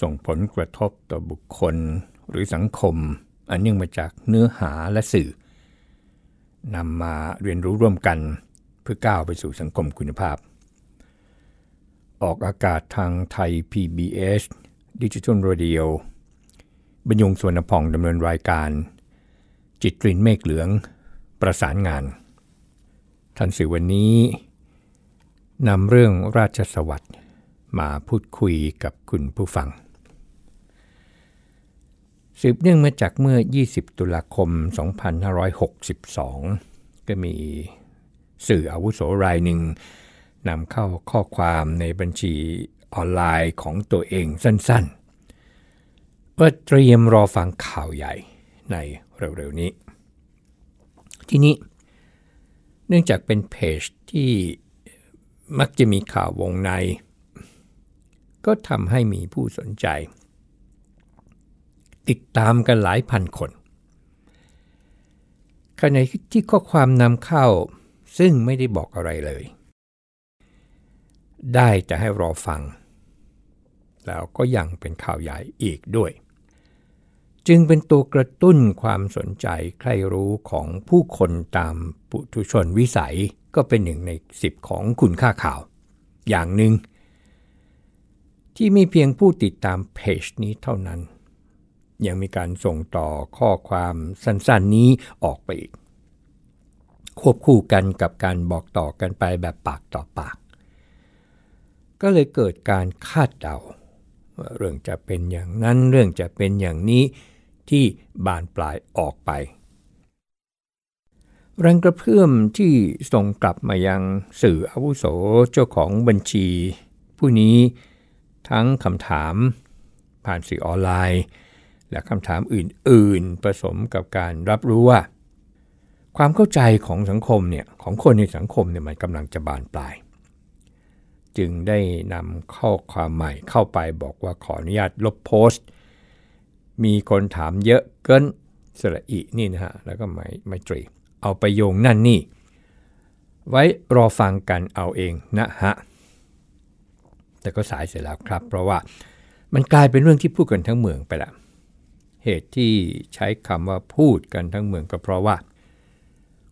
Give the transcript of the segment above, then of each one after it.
ส่งผลกระทบต่อบุคคลหรือสังคม อันเนื่องมาจากเนื้อหาและสื่อนำมาเรียนรู้ร่วมกันเพื่อก้าวไปสู่สังคมคุณภาพ ออกอากาศทางไทย PBS Digital Radio บรรยงสวนพองดำเนินรายการ จิตรินเมฆเหลือง ประสานงานทันสื่อวันนี้นำเรื่องราชสวัสดิ์มาพูดคุยกับคุณผู้ฟัง สืบเนื่องมาจากเมื่อ 20 ตุลาคม 2562 ก็มีสื่ออาวุโสรายหนึ่งนำเข้าข้อความในบัญชีออนไลน์ของตัวเองสั้นๆว่าเตรียมรอฟังข่าวใหญ่ในเร็วๆนี้ ที่นี้ เนื่องจากเป็นเพจที่มักจะมีข่าววงใน ก็ทำให้มีผู้สนใจ ติดตามกันหลายพันคนขณะที่ข้อความนำเข้าซึ่งไม่ได้บอกอะไรเลย ได้จะให้รอฟัง แล้วก็ยังเป็นข่าวใหญ่อีกด้วย จึงเป็นตัวกระตุ้นความสนใจใครรู้ของผู้คนตามปุถุชนวิสัยก็เป็นหนึ่งในสิบของคุณค่าข่าว อย่างหนึ่งที่มีเพียงผู้ติดตามเพจนี้เท่านั้น ยังมีการส่งต่อข้อความสั้นๆนี้ออกไปอีก ควบคู่กันกับการบอกต่อกันไปแบบปากต่อปาก ก็เลยเกิดการคาดเดาว่าเรื่องจะเป็นอย่างนั้นเรื่องจะเป็นอย่างนี้ที่บานปลายออกไปแรงกระเพื่อมที่ส่งกลับมายังสื่ออาวุโสเจ้าของบัญชี ผู้นี้ทั้งคำถามผ่านสื่อออนไลน์ และคำถามอื่น ๆ ผสมกับการรับรู้ว่า ความเข้าใจของสังคมเนี่ยของคนในสังคมเนี่ยมันกำลังจะบานปลาย จึงได้นำข้อความใหม่เข้าไปบอกว่าขออนุญาตลบโพสต์ มีคนถามเยอะเกินสระอีนี่นะฮะ แล้วก็ไมไม่ตรี เอาไปโยงนั่นนี่ ไว้รอฟังกันเอาเองนะฮะ แต่ก็สายเสร็จแล้วครับ เพราะว่ามันกลายเป็นเรื่องที่พูดกันทั้งเมืองไปละ เหตุที่ใช้คำว่าพูดกันทั้งเมืองก็เพราะว่า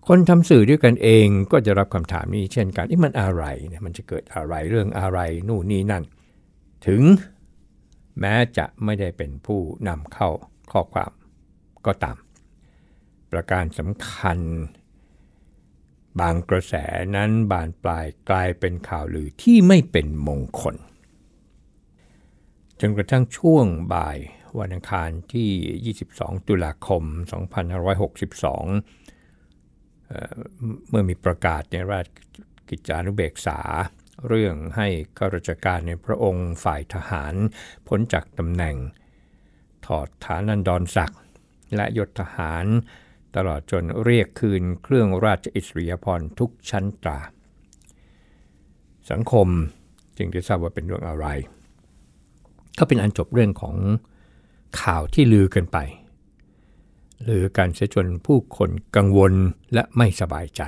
คนทำสื่อด้วยกันเองก็จะรับคำถามนี้เช่นกันนี่มันอะไรเนี่ยมันจะเกิดอะไรเรื่องอะไรนู่นนี่นั่น ถึงแม้จะไม่ได้เป็นผู้นำเข้าข้อความก็ตาม ประการสำคัญ บางกระแสนั้นบานปลายกลายเป็นข่าวลือที่ไม่เป็นมงคลจนกระทั่งช่วงบ่าย วันอังคารที่ 22 ตุลาคม 2562 เมื่อมีประกาศในราชกิจจานุเบกษา เรื่องให้ข้าราชการในพระองค์ฝ่ายทหารพ้นจากตำแหน่ง ถอดฐานันดรศักดิ์และยศทหาร ตลอดจนเรียกคืนเครื่องราชอิสริยภรณ์ทุกชั้นตรา สังคมจึงได้ทราบว่าเป็นเรื่องอะไร ก็เป็นอันจบเรื่องของ ข่าวที่ลือกันไป หรือการเสียจนผู้คนกังวลและไม่สบายใจ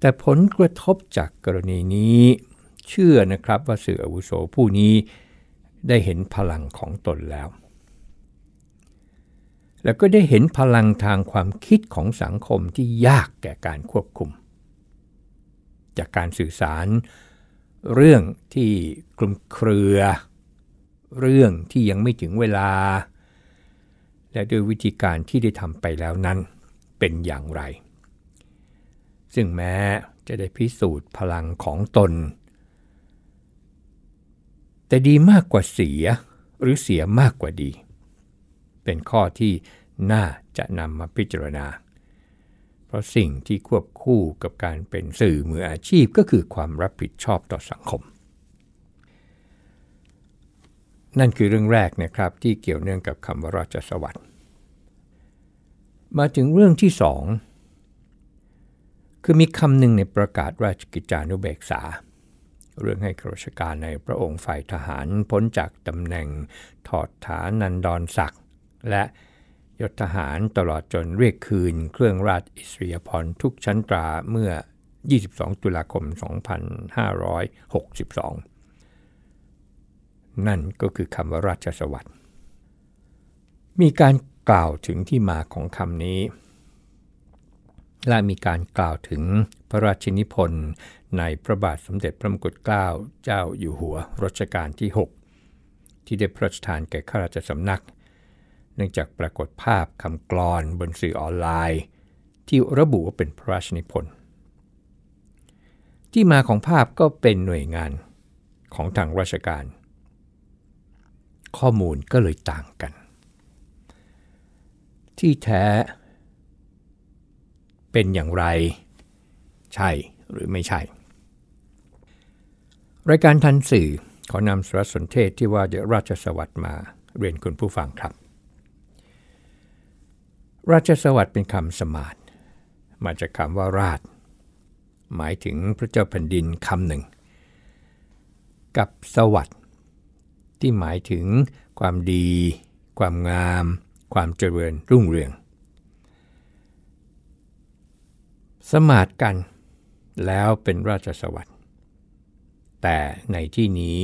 แต่ผลกระทบจากกรณีนี้เชื่อนะครับว่าสื่ออาวุโสผู้นี้ได้เห็นพลังของตนแล้ว แล้วก็ได้เห็นพลังทางความคิดของสังคมที่ยากแก่การควบคุม จากการสื่อสารเรื่องที่คลุมเครือ เรื่องที่ยังไม่ถึงเวลา และด้วยวิธีการที่ได้ทำไปแล้วนั้นเป็นอย่างไร ซึ่งแม้จะได้พิสูจน์พลังของตน แต่ดีมากกว่าเสียหรือเสียมากกว่าดี เป็นข้อที่น่าจะนำมาพิจารณา เพราะสิ่งที่ควบคู่กับการเป็นสื่อมืออาชีพก็คือความรับผิดชอบต่อสังคม นั่นคือเรื่องแรกนะครับที่เกี่ยวเนื่องกับคำว่าราชสวัสดิ์มาถึงเรื่องที่สองคือมีคำหนึ่งในประกาศราชกิจจานุเบกษา เรื่องให้ข้าราชการในพระองค์ฝ่ายทหารพ้นจากตำแหน่งถอดฐานันดรศักดิ์และยศทหารตลอดจนเรียกคืนเครื่องราชอิสริยาภรทุกชั้นตราเมื่อ 22 ตุลาคม 2562 นั่นก็คือคำว่าราชสวัสดิ์มีการกล่าวถึงที่มาของคำนี้ และมีการกล่าวถึงพระราชนิพนธ์ในพระบาทสมเด็จพระมงกุฎเกล้าเจ้าอยู่หัวรัชกาลที่ 6 ที่ได้พระราชทานแก่ข้าราชสำนัก เนื่องจากปรากฏภาพคำกรอนบนสื่อออนไลน์ ที่ระบุว่าเป็นพระราชนิพนธ์ที่มาของภาพก็เป็นหน่วยงานของทางราชการ ข้อมูลก็เลยต่างกัน ที่แท้เป็นอย่างไร ใช่หรือไม่ใช่ รายการทันสื่อขอนำสารสนเทศที่ว่าเดราชสวัสดิ์มาเรียนคุณผู้ฟังครับ ราชสวัสดิ์เป็นคำสมาดมาจากคำว่าราช หมายถึงพระเจ้าแผ่นดินคำหนึ่ง กับสวัสดิ์ ที่หมายถึงความดี ความงาม ความเจริญรุ่งเรือง สมาดกันแล้วเป็นราชสวัสดิ์แต่ในที่นี้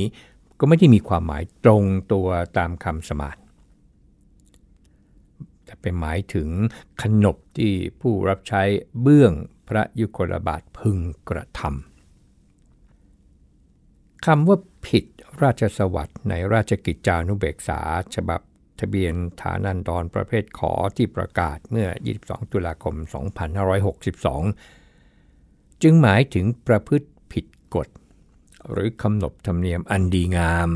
ก็ไม่ได้มีความหมายตรงตัวตามคำสมาดแต่เป็นหมายถึงขนบที่ผู้รับใช้เบื้องพระยุคลบาทพึงกระทำ คำว่าผิดราชสวัสดิ์ในราชกิจจานุเบกษา ฉบับทะเบียนฐานันดรประเภทขอที่ประกาศเมื่อ 22 ตุลาคม 2562 จึงหมายถึงประพฤติผิดกฎ หรือคำนบธรรมเนียมอันดีงาม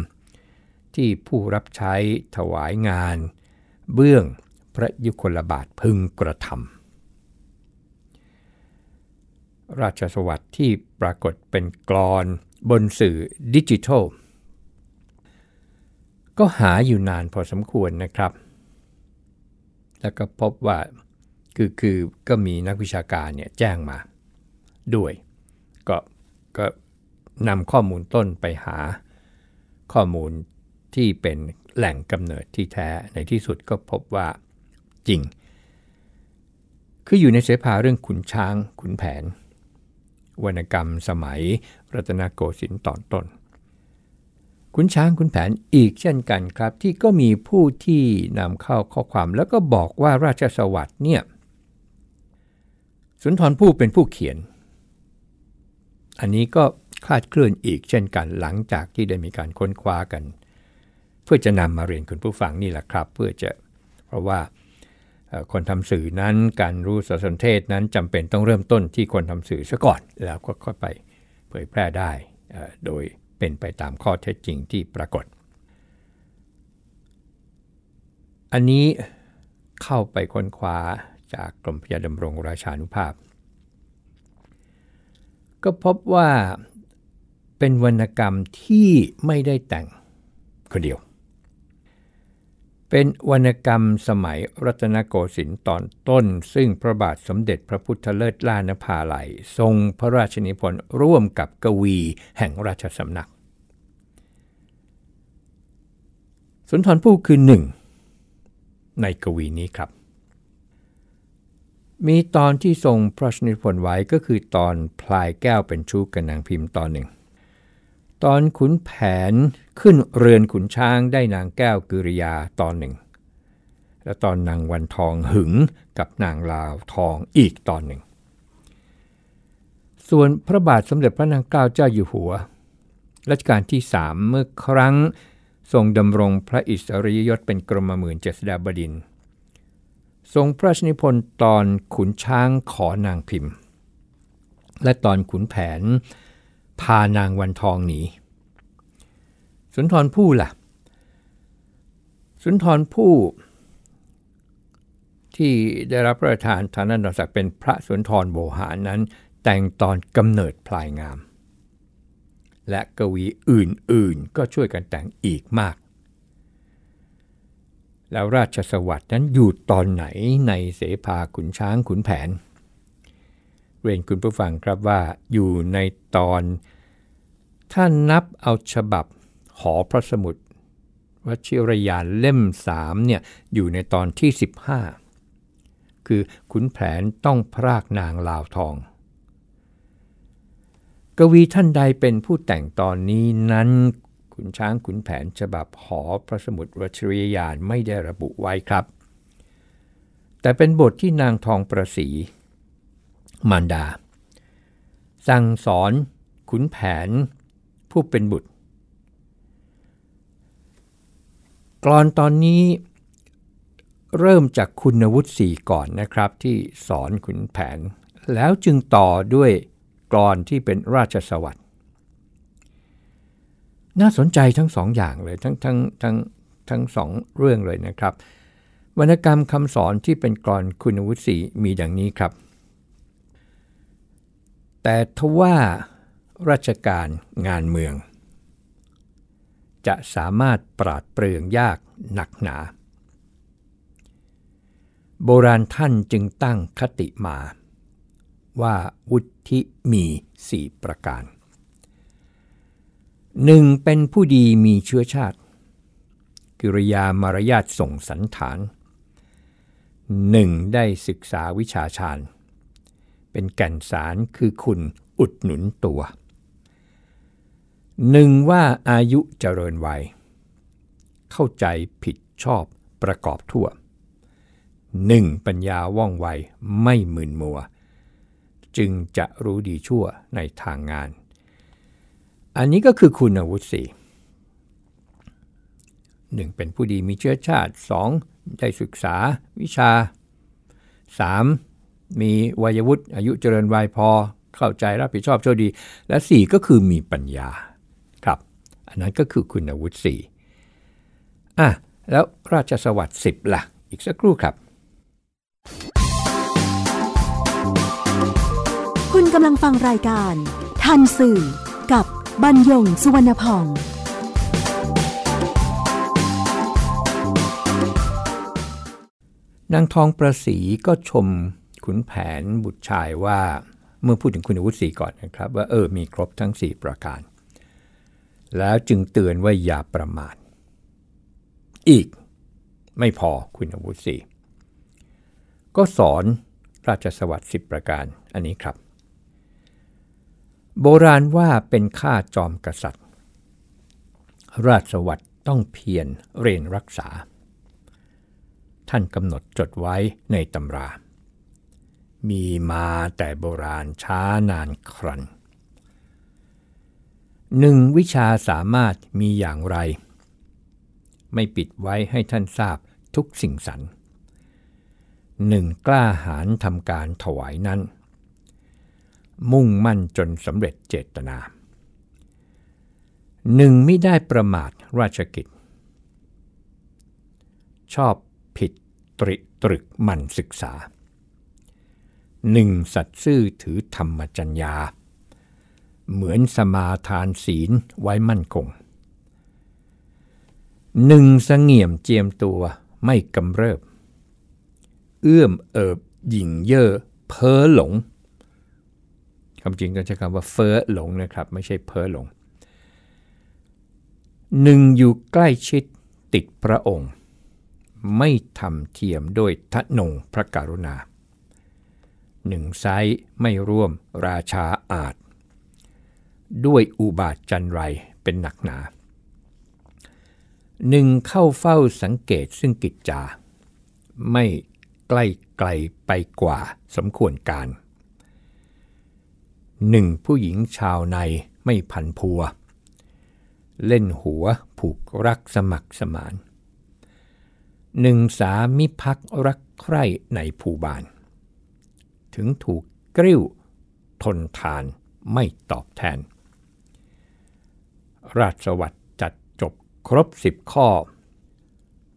ที่ผู้รับใช้ถวายงาน เบื้องพระยุคลบาทพึงกระทำ ราชสวัสดิ์ที่ปรากฏเป็นกรอนบนสื่อดิจิทัล ก็หาอยู่นานพอสมควรนะครับ แล้วก็พบว่าคือคือก็มีนักวิชาการเนี่ยแจ้งมาด้วย ก็ก็นำข้อมูลต้นไปหาข้อมูลที่เป็นแหล่งกำเนิดที่แท้ในที่สุดก็พบว่าจริง คืออยู่ในเสภาเรื่องขุนช้างขุนแผน วรรณกรรมสมัยรัตนโกสินทร์ตอนต้น ขุนช้างขุนแผนอีกเช่นกันครับ ที่ก็มีผู้ที่นำเข้าข้อความแล้วก็บอกว่าราชสวัสดิ์เนี่ยสุนทรภู่เป็นผู้เขียน อันนี้ก็คลาดเคลื่อนอีกเช่นกันหลังจากที่ได้มีการค้นคว้ากัน เพื่อจะนำมาเรียนคุณผู้ฟังนี่แหละครับ เพื่อจะเพราะว่า คนทำสื่อนั้นการรู้สารสนเทศนั้นจำเป็นต้องเริ่มต้นที่คนทำสื่อซะก่อน แล้วก็ค่อยไปเผยแพร่ได้ โดยเป็นไปตามข้อเท็จจริงที่ปรากฏ อันนี้เข้าไปค้นคว้าจากกรมพยาดำรงราชานุภาพ ก็พบว่าเป็นวรรณกรรมที่ไม่ได้แต่งคนเดียว เป็นวรรณกรรมสมัยรัตนโกสินทร์ตอนต้น ซึ่งพระบาทสมเด็จพระพุทธเลิศล่านภาลัย ทรงพระราชนิพนธ์ร่วมกับกวีแห่งราชสำนัก สุนทรภู่คือหนึ่งในกวีนี้ครับ มีตอนที่ทรงพระราชนิพนธ์ไว้ก็คือตอนพลายแก้วเป็นชู้กับนางพิมพ์ตอนหนึ่ง ตอนขุนแผนขึ้นเรือนขุนช้างได้นางแก้วกิริยาตอนหนึ่ง และตอนนางวันทองหึงกับนางลาวทองอีกตอนหนึ่ง ส่วนพระบาทสมเด็จพระนางเกล้าเจ้าอยู่หัวรัชกาลที่สามเมื่อครั้งทรงดำรงพระอิสริยยศเป็นกรมหมื่นเจษฎาบดิน ทรงพระชนิพนธ์ตอนขุนช้างขอนางพิมพ์ และตอนขุนแผน พานางวันทองหนี สุนทรผู้ล่ะ สุนทรผู้ที่ได้รับพระราชทานฐานันดรศักดิ์เป็นพระสุนทรโบหารนั้น แต่งตอนกำเนิดพลายงาม และกวีอื่นๆก็ช่วยกันแต่งอีกมาก แล้วราชสวัสดิ์นั้นอยู่ตอนไหนในเสภาขุนช้างขุนแผน เรียนคุณผู้ฟังครับว่าอยู่ในตอน ถ้านับเอาฉบับหอพระสมุดวชิรยานเล่ม3เนี่ยอยู่ในตอนที่ 15 คือขุนแผนต้องพรากนางลาวทอง กวีท่านใดเป็นผู้แต่งตอนนี้นั้นขุนช้างขุนแผนฉบับหอพระสมุดวชิรยานไม่ได้ระบุไว้ครับ แต่เป็นบทที่นางทองประสี มารดา สั่งสอนขุนแผนผู้เป็นบุตร กรอนตอนนี้เริ่มจากคุณวุฒิสี่ก่อนนะครับ ที่สอนขุนแผน แล้วจึงต่อด้วยกรอนที่เป็นราชสวัสดิ์น่าสนใจทั้งสองอย่างเลยทั้งทั้งทั้งทั้งสองเรื่องเลยนะครับ วรรณกรรมคำสอนที่เป็นกรอนคุณวุฒิสีมีดังนี้ครับ แต่ทว่าราชการงานเมือง จะสามารถปราดเปรื่องยากหนักหนา โบราณท่านจึงตั้งคติมา ว่าวุฒิมีสี่ประการหนึ่งเป็นผู้ดีมีเชื้อชาติ กิริยามารยาทส่งสันฐานหนึ่งได้ศึกษาวิชาชาญ เป็นแก่นสารคือคุณอุดหนุนตัวหนึ่งว่าอายุเจริญวัย เข้าใจผิดชอบประกอบทั่วหนึ่งปัญญาว่องไวไม่หมึนมัว จึงจะรู้ดีชั่วในทางงาน อันนี้ก็คือคุณอวุฒิสี่หนึ่งเป็นผู้ดีมีเชื้อชาติสองได้ศึกษาวิชาสา มมีวัยวุฒิอายุเจริญวัยพอ เข้าใจรับผิดชอบโชคดี และสี่ก็คือมีปัญญาครับ อันนั้นก็คือคุณวุฒิสี่อะแล้วราชสวัสดิ์สิบละ่ะ อีกสักครู่ครับ คุณกำลังฟังรายการ ทันสื่อกับบรรยงสุวรรณพองนางทองประสีก็ชม ขุนแผนบุตรชายว่าเมื่อพูดถึงคุณวุฒิสีก่อนนะครับ ว่าเออมีครบทั้ง 4 ประการ แล้วจึงเตือนว่าอย่าประมาทอีกไม่พอคุณวุฒิสีก็สอนราชสวัสดิ์สิบประการอันนี้ครับ โบราณว่าเป็นข้าจอมกษัตริย์ ราชสวัตรต้องเพียรเรียนรักษา ท่านกำหนดจดไว้ในตำรา มีมาแต่โบราณช้านานครันหนึ่งวิชาสามารถมีอย่างไร ไม่ปิดไว้ให้ท่านทราบทุกสิ่งสรรหนึ่งกล้าหาญทำการถวายนั้น มุ่งมั่นจนสำเร็จเจตนาหนึ่งไม่ได้ประมาทราชกิจ ชอบผิดตริตรึกมันศึกษา หนึ่งสัตซ์ซื่อถือธรรมจัญญา เหมือนสมาทานศีลไว้มั่นคงหนึ่งสงเงี่ยมเจียมตัวไม่กำเริบ เอื้อมเอิบหยิ่งเย่อเพ้อหลงคำจริงก็ใช้คำว่าเฟ้อหลงนะครับ ไม่ใช่เพ้อหลงหนึ่งอยู่ใกล้ชิดติดพระองค์ ไม่ทำเทียมโดยทะนงพระกรุณา หนึ่งไซไม่ร่วมราชาอาจ ด้วยอุบาทจันไรเป็นหนักหนาหนึ่งเข้าเฝ้าสังเกตซึ่งกิจจา ไม่ใกล้ไกลไปกว่าสมควรการหนึ่งผู้หญิงชาวในไม่พันพัว เล่นหัวผูกรักสมัครสมานหนึ่งสามิพักรักใคร่ในภูบาน ถึงถูกกริ้ว ทนทานไม่ตอบแทน ราชสวัตรจัดจบครบสิบข้อ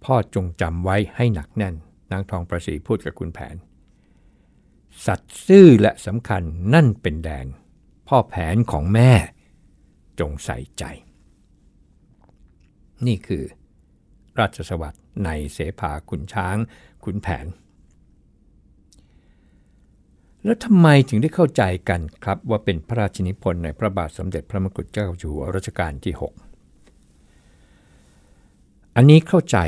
พ่อจงจำไว้ให้หนักแน่น นางทองประสีพูดกับคุณแผน สัตว์ซื่อและสำคัญนั่นเป็นแดน พ่อแผนของแม่จงใส่ใจ นี่คือราชสวัสดิ์ในเสภาขุนช้างขุนแผน แล้วทำไมถึงได้เข้าใจกันครับ ว่าเป็นพระราชนิพนธ์ในพระบาทสมเด็จพระมงกุฎเกล้าอยู่หัวรัชกาลที่ 6 อันนี้เข้าใจ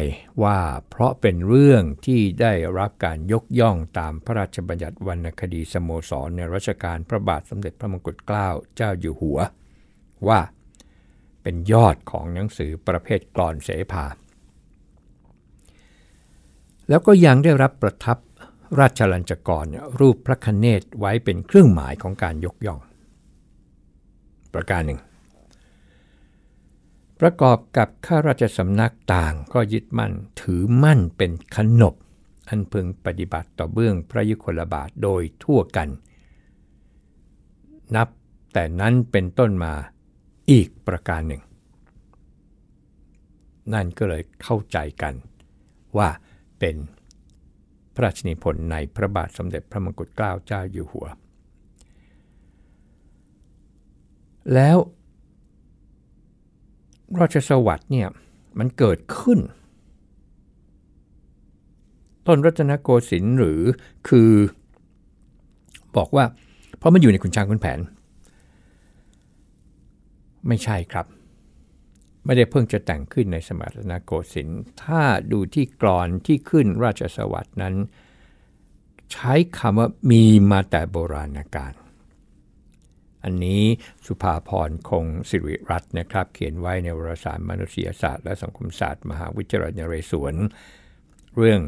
ว่าเพราะเป็นเรื่องที่ได้รับการยกย่องตามพระราชบัญญัติวรรณคดีสโมสรในรัชกาลพระบาทสมเด็จพระมงกุฎเกล้าเจ้าอยู่หัว ว่าเป็นยอดของหนังสือประเภทกลอนเสภาแล้วก็ยังได้รับประทับ ราชลัญจกรรูปพระคเนศไว้เป็นเครื่องหมายของการยกย่อง ประการหนึ่ง ประกอบกับข้าราชสำนักต่างก็ยึดมั่นถือมั่นเป็นขนบ อันพึงปฏิบัติต่อเบื้องพระยุคลบาทโดยทั่วกัน นับแต่นั้นเป็นต้นมาอีกประการหนึ่ง นั่นก็เลยเข้าใจกันว่าเป็น พระราชนิพนธ์ในพระบาทสมเด็จพระมงกุฎเกล้าเจ้าอยู่หัว แล้วราชสวัสดิ์เนี่ยมันเกิดขึ้น ต้นรัตนโกสินทร์หรือคือบอกว่าเพราะมันอยู่ในขุนช้างขุนแผน ไม่ใช่ครับ ไม่ได้เพิ่งจะแต่งขึ้นในสมัยรัตนโกสินทร์ถ้าดูที่กรอนที่ขึ้นราชสวัสดินั้น ใช้คำว่ามีมาแต่โบราณกาลอันนี้สุภาพรคงสิริรัตน์นะครับ เขียนไว้ในวารสารมนุษยศาสตร์และสังคมศาสตร์ มหาวิทยาลัยนเรศวร เรื่อง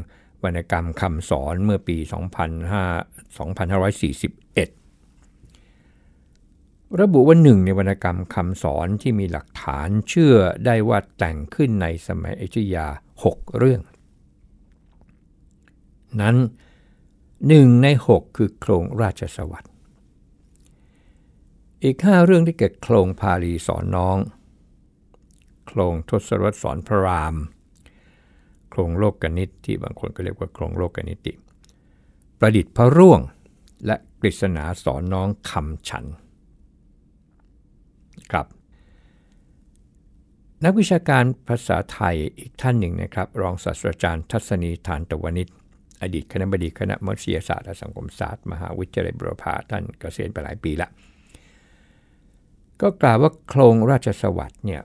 วรรณกรรมคำสอนเมื่อปี 2541 ระบุว่าหนึ่งในวรรณกรรมคำสอนที่มีหลักฐานเชื่อได้ว่าแต่งขึ้นในสมัยอยุธยา 6 เรื่อง นั้นหนึ่งใน 6 คือโครงราชสวัสดิ์อีก 5 เรื่องที่เกิดโครงพาลีสอนน้อง โครงทศรสสอนพระราม โครงโลกกนิตที่บางคนก็เรียกว่าโครงโลกกนิติ ประดิษฐ์พระร่วง และกฤษณาสอนน้องคำฉัน ครับ นักวิชาการภาษาไทยอีกท่านหนึ่งนะครับ รองศาสตราจารย์ทัศนีทานตวนิชอดีตคณะบดีคณะมนุษยศาสตร์และสังคมศาสตร์ มหาวิทยาลัยบุรพาท่านเกษียณไปหลายปีละก็กล่าวว่าโครงราชสวัสดิ์เนี่ย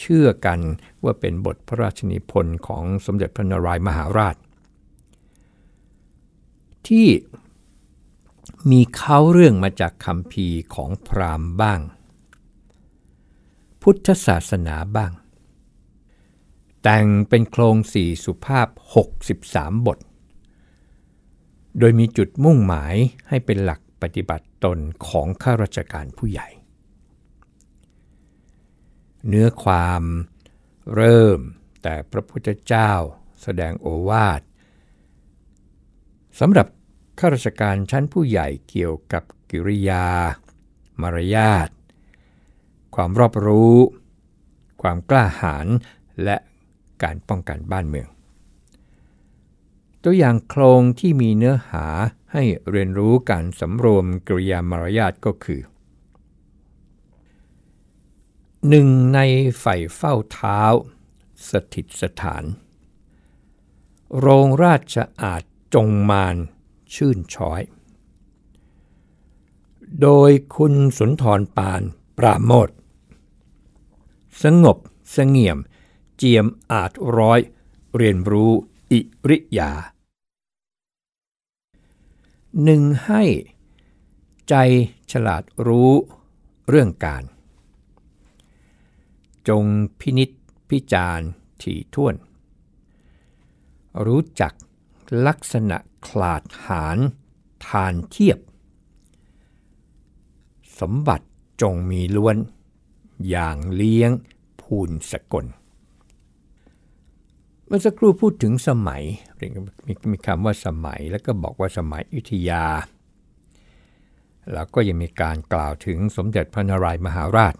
เชื่อกันว่าเป็นบทพระราชนิพนธ์ของสมเด็จพระนารายมหาราช ที่มีเขาเรื่องมาจากคำพีของพราหมณ์บ้าง พุทธศาสนาบ้าง แต่งเป็นโครงสี่สุภาพ 63 บท โดยมีจุดมุ่งหมายให้เป็นหลักปฏิบัติตนของข้าราชการผู้ใหญ่ เนื้อความเริ่มแต่พระพุทธเจ้าแสดงโอวาทสำหรับข้าราชการชั้นผู้ใหญ่เกี่ยวกับกิริยา มารยาท ความรอบรู้ ความกล้าหาญและการป้องกันบ้านเมือง ตัวอย่างโครงที่มีเนื้อหาให้เรียนรู้การสำรวมกริยามารยาทก็คือหนึ่งในใฝ่เฝ้าเท้า สถิตสถาน โรงราชอาจจงมานชื่นช้อย โดยคุณสุนทรปานปราโมท สงบสงี่ยม เจียมอาจร้อย เรียนรู้อิริยาหนึ่งให้ใจฉลาดรู้เรื่องการ จงพินิษพิจารณ์ถี่ถ้วน รู้จักลักษณะคลาดหารทานเทียบ สมบัติจงมีล้วน อย่างเลี้ยงพูนสกล เมื่อสักครู่พูดถึงสมัยมีมีคำว่าสมัยแล้วก็บอกว่าสมัยอุทยา แล้วก็ยังมีการกล่าวถึงสมเด็จพระนารายมหาราช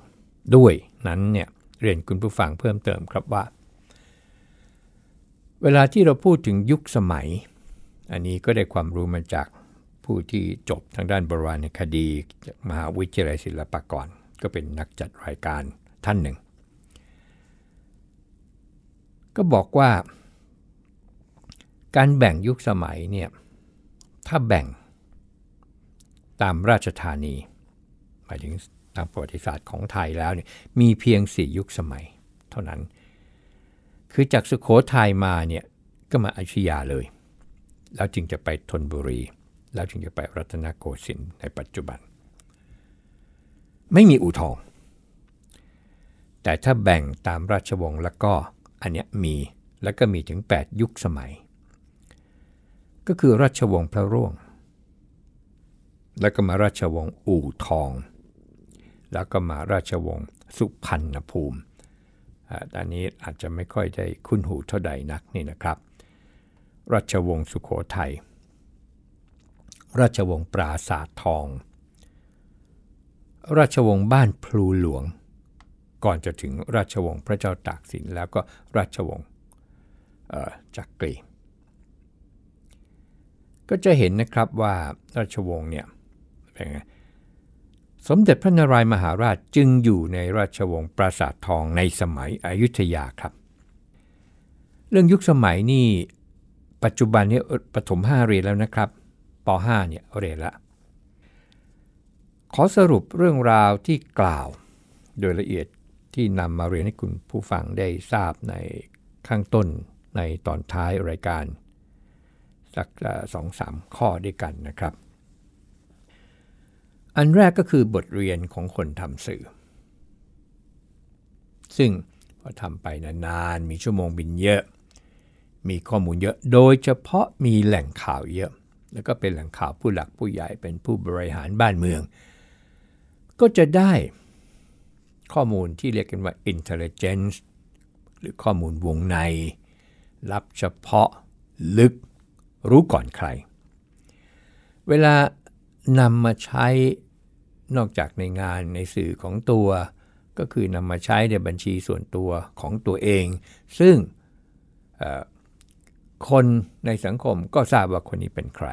ด้วยนั้นเนี่ยเรียนคุณผู้ฟังเพิ่มเติมครับว่า เวลาที่เราพูดถึงยุคสมัย อันนี้ก็ได้ความรู้มาจากผู้ที่จบทางด้านโบราณคดีจากมหาวิทยาลัยศิลปากร ก็เป็นนักจัดรายการท่านหนึ่ง ก็บอกว่า การแบ่งยุคสมัยเนี่ยถ้าแบ่งตามราชธานี หมายถึงตามประวัติศาสตร์ของไทยแล้วเนี่ยมีเพียงสี่ยุคสมัยเท่านั้น คือจากสุขโขทัยมาเนี่ยก็มาอยุธยาเลย แล้วจึงจะไปธนบุรี แล้วจึงจะไปรัตนโกสินทร์ในปัจจุบัน ไม่มีอู่ทอง แต่ถ้าแบ่งตามราชวงศ์แล้วก็อันเนี้ยมีแล้วก็มีถึง 8 ยุคสมัย ก็คือราชวงศ์พระร่วง แล้วก็มาราชวงศ์อู่ทอง แล้วก็มาราชวงศ์สุพรรณภูมิอันนี้อาจจะไม่ค่อยได้คุ้นหูเท่าใดนักนี่นะครับ ราชวงศ์สุขโขทัย ราชวงศ์ปราสาททอง ราชวงศ์บ้านพลูหลวง ก่อนจะถึงราชวงศ์พระเจ้าตากสินแล้วก็ราชวงศ์จักรี ก็จะเห็นนะครับว่าราชวงศ์เนี่ยเป็นไงสมเด็จพระนารายมหาราชจึงอยู่ในราชวงศ์ปราสาททองในสมัยอยุธยาครับ เรื่องยุคสมัยนี่ปัจจุบันนี้ปฐม5เรียนแล้วนะครับป .5 เนี่ยเรียนละ ขอสรุปเรื่องราวที่กล่าวโดยละเอียดที่นำมาเรียนให้คุณผู้ฟังได้ทราบในข้างต้นในตอนท้ายรายการ สักสองสามข้อด้วยกันนะครับ อันแรกก็คือบทเรียนของคนทำสื่อ ซึ่งพอทำไปนานๆมีชั่วโมงบินเยอะ มีข้อมูลเยอะ โดยเฉพาะมีแหล่งข่าวเยอะ แล้วก็เป็นแหล่งข่าวผู้หลักผู้ใหญ่เป็นผู้บริหารบ้านเมือง ก็จะได้ข้อมูลที่เรียกกันว่า intelligence หรือข้อมูลวงใน รับเฉพาะลึกรู้ก่อนใคร เวลานำมาใช้นอกจากในงานในสื่อของตัว ก็คือนำมาใช้ในบัญชีส่วนตัวของตัวเอง ซึ่งคนในสังคมก็ทราบว่าคนนี้เป็นใคร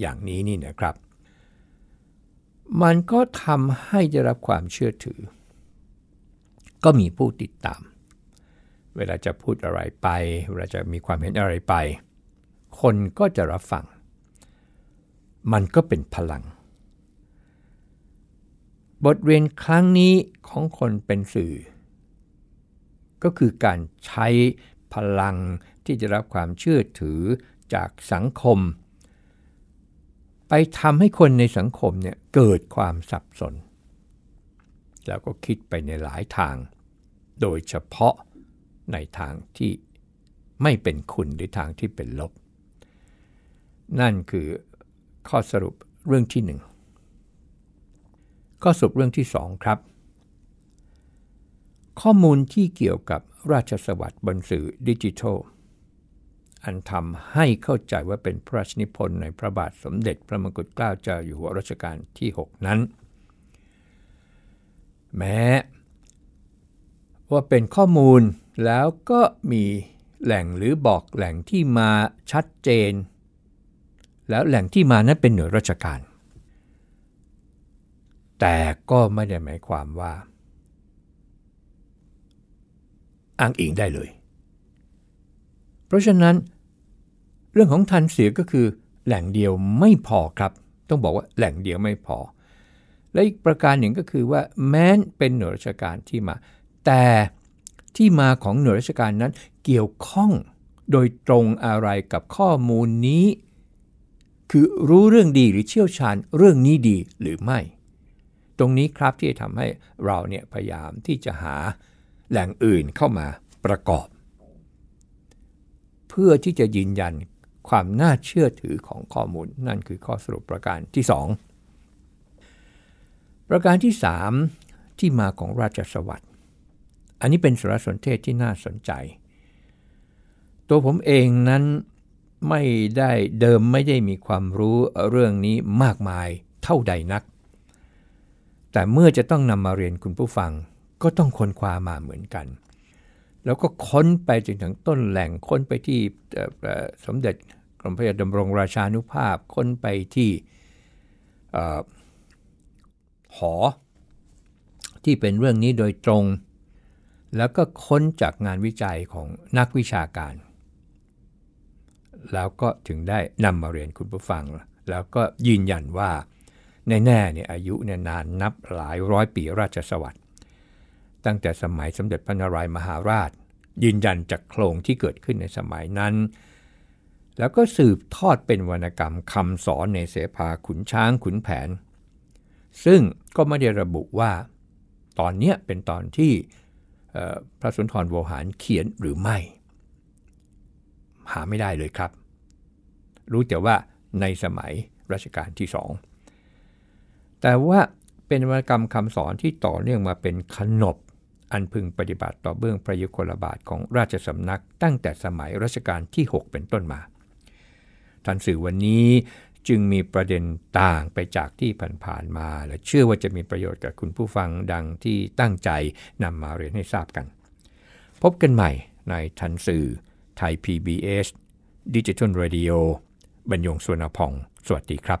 อย่างนี้นี่นะครับ มันก็ทำให้ได้รับความเชื่อถือ ก็มีผู้ติดตาม เวลาจะพูดอะไรไป เวลาจะมีความเห็นอะไรไป คนก็จะรับฟัง มันก็เป็นพลัง บทเรียนครั้งนี้ของคนเป็นสื่อ ก็คือการใช้พลังที่จะรับความเชื่อถือจากสังคม ทำให้คนในสังคมเนี่ยเกิดความสับสน แล้วก็คิดไปในหลายทาง โดยเฉพาะในทางที่ไม่เป็นคุณหรือทางที่เป็นลบ นั่นคือข้อสรุปเรื่องที่หนึ่งข้อสรุปเรื่องที่สองครับ ข้อมูลที่เกี่ยวกับราชสวัสดิ์บนสื่อดิจิทัล อันทำให้เข้าใจว่าเป็นพระราชนิพนธ์ในพระบาทสมเด็จพระมงกุฎเกล้าเจ้าอยู่หัวรัชกาลที่ 6 นั้น แม้ว่าเป็นข้อมูลแล้วก็มีแหล่งหรือบอกแหล่งที่มาชัดเจน แล้วแหล่งที่มานั้นเป็นหน่วยราชการ แต่ก็ไม่ได้หมายความว่า อ้างอิงได้เลย เพราะฉะนั้น เรื่องของทันเสียก็คือแหล่งเดียวไม่พอครับ ต้องบอกว่าแหล่งเดียวไม่พอ และอีกประการหนึ่งก็คือว่าแม้นเป็นหน่วยราชการที่มา แต่ที่มาของหน่วยราชการนั้นเกี่ยวข้องโดยตรงอะไรกับข้อมูลนี้ คือรู้เรื่องดีหรือเชี่ยวชาญเรื่องนี้ดีหรือไม่ ตรงนี้ครับที่จะทำให้เราเนี่ยพยายามที่จะหาแหล่งอื่นเข้ามาประกอบ เพื่อที่จะยืนยัน ความน่าเชื่อถือของข้อมูล นั่นคือข้อสรุปประการที่ 2 ประการที่ 3 ที่มาของราชสวัสดิ์อันนี้เป็นสารสนเทศที่น่าสนใจ ตัวผมเองนั้นไม่ได้เดิมไม่ได้มีความรู้เรื่องนี้มากมายเท่าใดนัก แต่เมื่อจะต้องนำมาเรียนคุณผู้ฟังก็ต้องค้นคว้ามาเหมือนกัน แล้วก็ค้นไปจนถึงต้นแหล่งค้นไปที่สมเด็จกรมพระยาดำรงราชานุภาพค้นไปที่หอ ที่เป็นเรื่องนี้โดยตรง แล้วก็ค้นจากงานวิจัยของนักวิชาการ แล้วก็ถึงได้นำมาเรียนคุณผู้ฟัง แล้วก็ยืนยันว่า แน่ๆเนี่ยอายุเนี่ยนานนับหลายร้อยปีราชสวัสดิ์ ตั้งแต่สมัยสมเด็จพระนารายมหาราช ยืนยันจากโครงที่เกิดขึ้นในสมัยนั้น แล้วก็สืบทอดเป็นวรรณกรรมคำสอนในเสภาขุนช้างขุนแผน ซึ่งก็ไม่ได้ระบุว่า ตอนนี้เป็นตอนที่พระสุนทรโวหารเขียนหรือไม่ หาไม่ได้เลยครับ รู้แต่ว่าในสมัยรัชกาลที่สองแต่ว่าเป็นวรรณกรรมคำสอนที่ต่อเนื่องมาเป็นขนบ อันพึงปฏิบัติต่อเบื้องพระยุคลบาทของราชสำนักตั้งแต่สมัยรัชกาลที่ 6 เป็นต้นมาท่านสื่อวันนี้จึงมีประเด็นต่างไปจากที่ผ่านๆมา และเชื่อว่าจะมีประโยชน์กับคุณผู้ฟังดังที่ตั้งใจนำมาเรียนให้ทราบกัน พบกันใหม่ในทันสื่อไทย PBS ดิจิทัล Radio บรรยงสวนพอง สวัสดีครับ